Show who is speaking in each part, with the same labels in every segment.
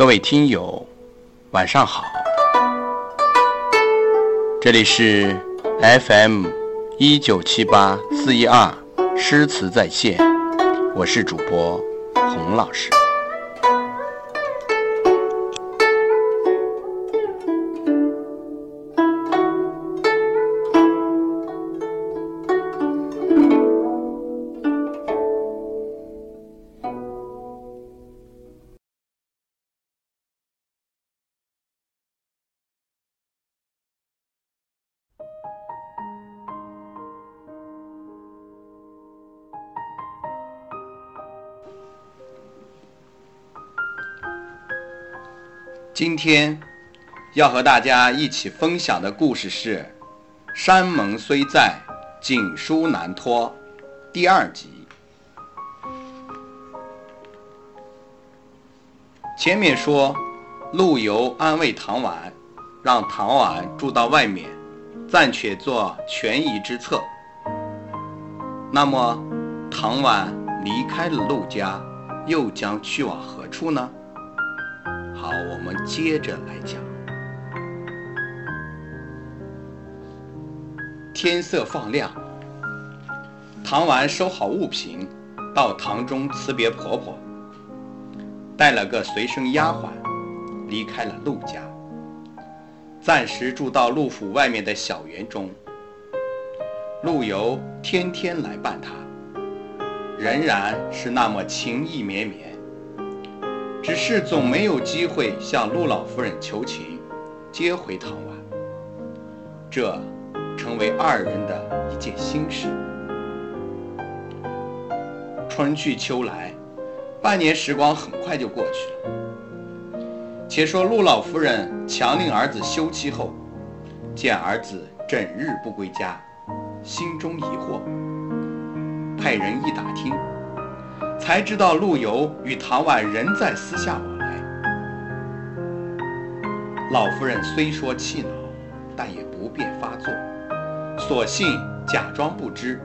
Speaker 1: 各位听友，晚上好，这里是 FM 一九七八四一二诗词在线，我是主播洪老师。今天要和大家一起分享的故事是《山盟虽在，锦书难托》第二集。前面说，陆游安慰唐婉，让唐婉住到外面，暂且做权宜之策。那么，唐婉离开了陆家，又将去往何处呢？好，我们接着来讲。天色放亮，唐婉收好物品，到堂中辞别婆婆，带了个随身丫鬟，离开了陆家，暂时住到陆府外面的小园中。陆游天天来伴她，仍然是那么情意绵绵。只是总没有机会向陆老夫人求情，接回唐婉，这成为二人的一件心事。春去秋来，半年时光很快就过去了。且说陆老夫人强令儿子休妻后，见儿子整日不归家，心中疑惑，派人一打听。才知道陆游与唐婉仍在私下往来。老夫人虽说气恼，但也不便发作，索性假装不知，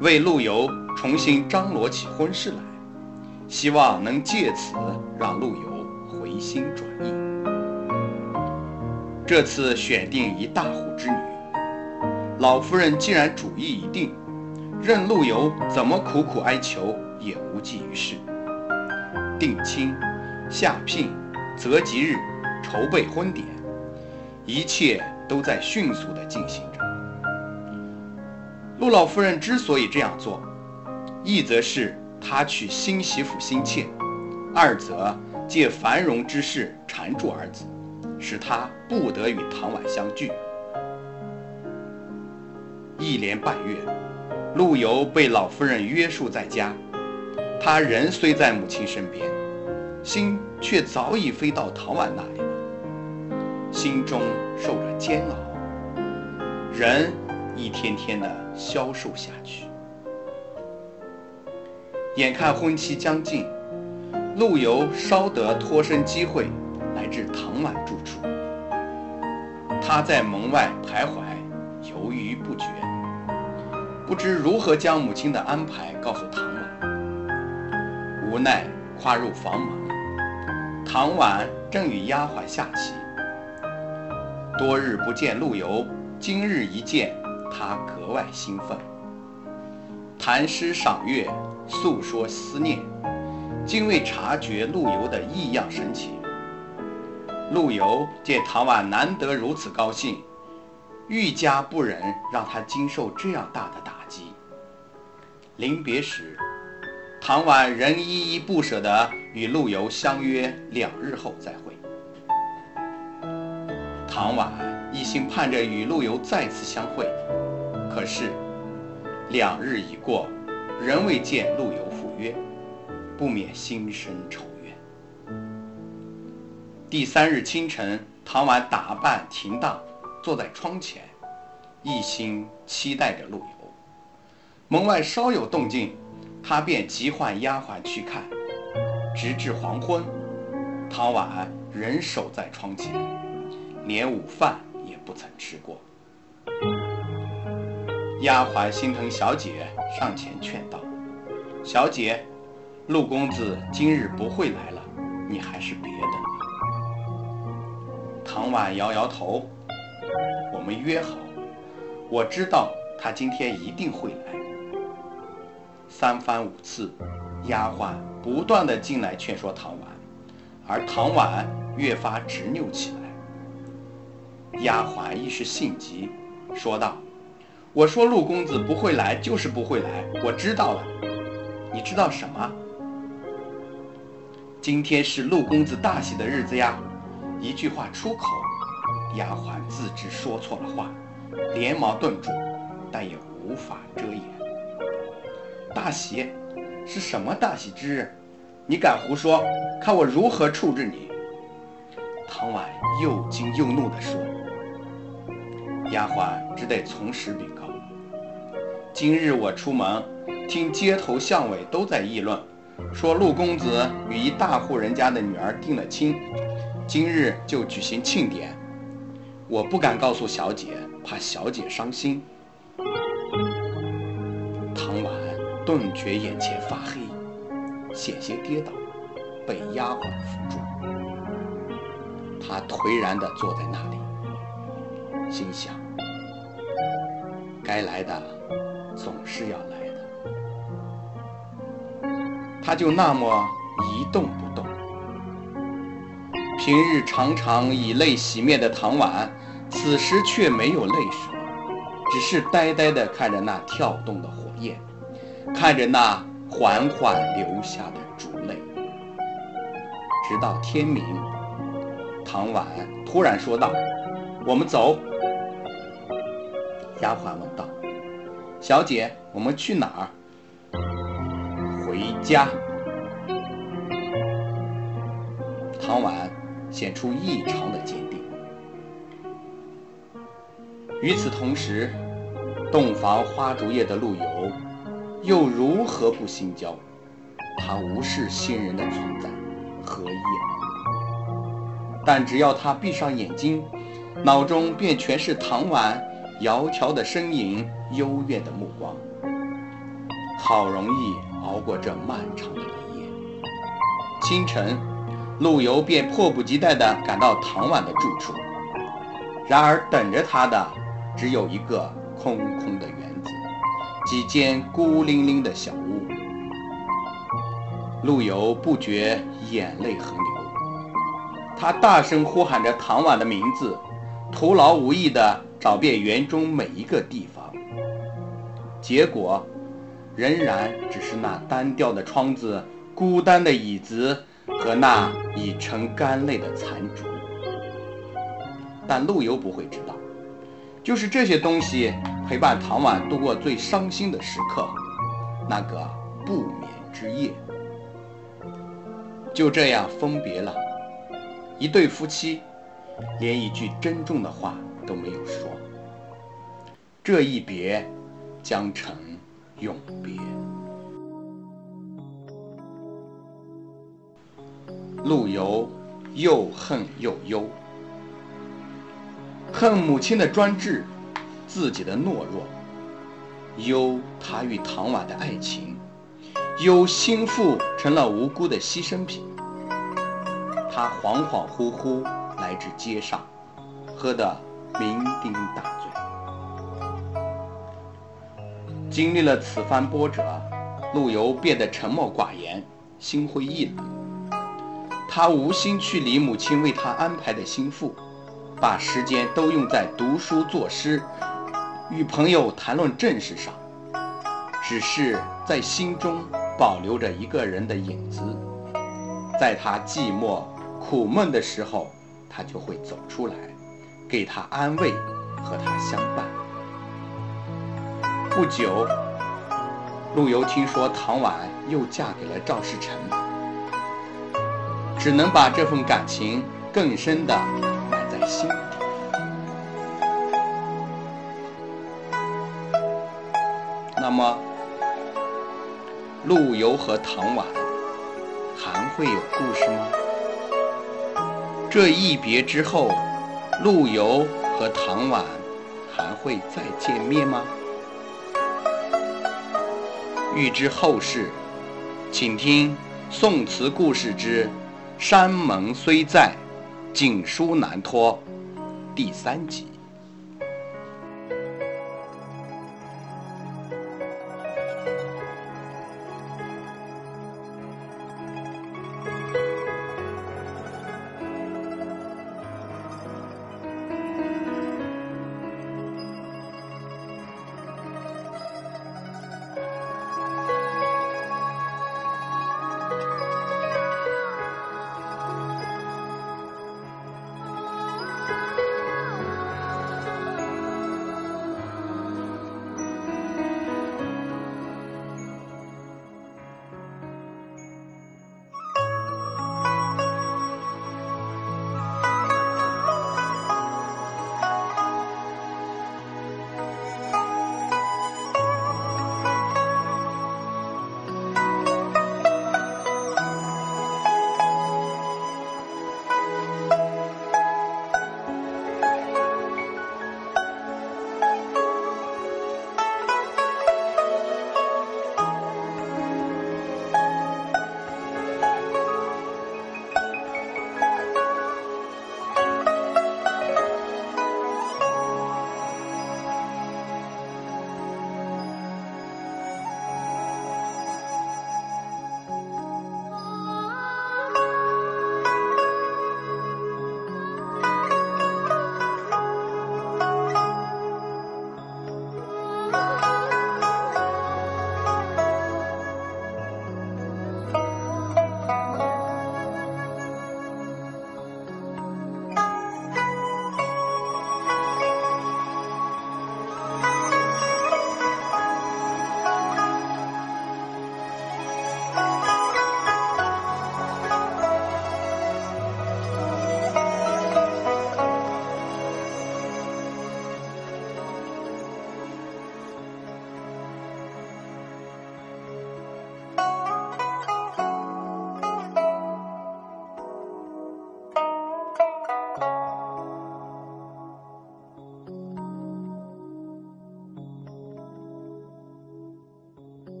Speaker 1: 为陆游重新张罗起婚事来，希望能借此让陆游回心转意。这次选定一大户之女，老夫人既然主意已定，任陆游怎么苦苦哀求。无济于事。定亲、下聘、择吉日、筹备婚典，一切都在迅速地进行着。陆老夫人之所以这样做，一则是她娶新媳妇心切，二则借繁荣之势缠住儿子，使他不得与唐婉相聚。一连半月，陆游被老夫人约束在家。他人虽在母亲身边，心却早已飞到唐婉那里了，心中受着煎熬，人一天天的消瘦下去。眼看婚期将近，陆游稍得脱身机会，来至唐婉住处。他在门外徘徊，犹豫不决，不知如何将母亲的安排告诉唐婉。无奈跨入房门，唐婉正与丫鬟下棋。多日不见陆游，今日一见，他格外兴奋，谈诗赏月，诉说思念，竟未察觉陆游的异样神情。陆游见唐婉难得如此高兴，愈加不忍让他经受这样大的打击。临别时。唐婉仍依依不舍地与陆游相约两日后再会。唐婉一心盼着与陆游再次相会，可是两日已过，仍未见陆游赴约，不免心生愁怨。第三日清晨，唐婉打扮停当，坐在窗前，一心期待着陆游。门外稍有动静。他便急唤丫鬟去看，直至黄昏，唐婉仍守在窗前，连午饭也不曾吃过。丫鬟心疼小姐，上前劝道：“小姐，陆公子今日不会来了，你还是别等。”唐婉摇摇头：“我们约好，我知道他今天一定会来。”三番五次，丫鬟不断的进来劝说唐婉，而唐婉越发执拗起来。丫鬟一时性急，说道：“我说陆公子不会来，就是不会来，我知道了。你知道什么？今天是陆公子大喜的日子呀！”一句话出口，丫鬟自知说错了话，连忙顿住，但也无法遮掩。大喜，是什么大喜之日？你敢胡说，看我如何处置你！唐婉又惊又怒地说。丫鬟只得从实禀告：今日我出门，听街头巷尾都在议论，说陆公子与一大户人家的女儿定了亲。今日就举行庆典，我不敢告诉小姐，怕小姐伤心。顿觉眼前发黑，险些跌倒，被丫鬟扶住。他颓然地坐在那里，心想：该来的总是要来的。他就那么一动不动。平日常常以泪洗面的唐婉，此时却没有泪水，只是呆呆地看着那跳动的火焰，看着那缓缓流下的烛泪。直到天明，唐婉突然说道：“我们走。”丫鬟问道：“小姐，我们去哪儿？”“回家。”唐婉。显出异常的坚定。与此同时，洞房花烛夜的陆游，又如何不心焦？他无视新人的存在，何意？但只要他闭上眼睛，脑中便全是唐婉窈窕的身影，幽怨的目光。好容易熬过这漫长的一夜。清晨。陆游便迫不及待地赶到唐婉的住处，然而等着他的只有一个空空的园，几间孤零零的小屋。陆游不觉眼泪横流，他大声呼喊着唐婉的名字，徒劳无益地找遍园中每一个地方，结果仍然只是那单调的窗子、孤单的椅子。和那已成干泪的残烛，但陆游不会知道，就是这些东西陪伴唐婉度过最伤心的时刻，那个不眠之夜。就这样分别了，一对夫妻，连一句珍重的话都没有说。这一别，将成永别。陆游又恨又忧，恨母亲的专制，自己的懦弱，忧他与唐婉的爱情，忧心腹成了无辜的牺牲品。他恍恍惚惚来至街上，喝得酩酊大醉。经历了此番波折，陆游变得沉默寡言，心灰意冷。他无心去理母亲为他安排的心腹，把时间都用在读书作诗、与朋友谈论正事上，只是在心中保留着一个人的影子，在他寂寞苦闷的时候，他就会走出来，给他安慰，和他相伴。不久，陆游听说唐婉又嫁给了赵世成。只能把这份感情更深的埋在心么，陆游和唐婉还会有故事吗？这一别之后，陆游和唐婉还会再见面吗？欲知后事，请听《宋词故事之》。山盟虽在，锦书难托第三集。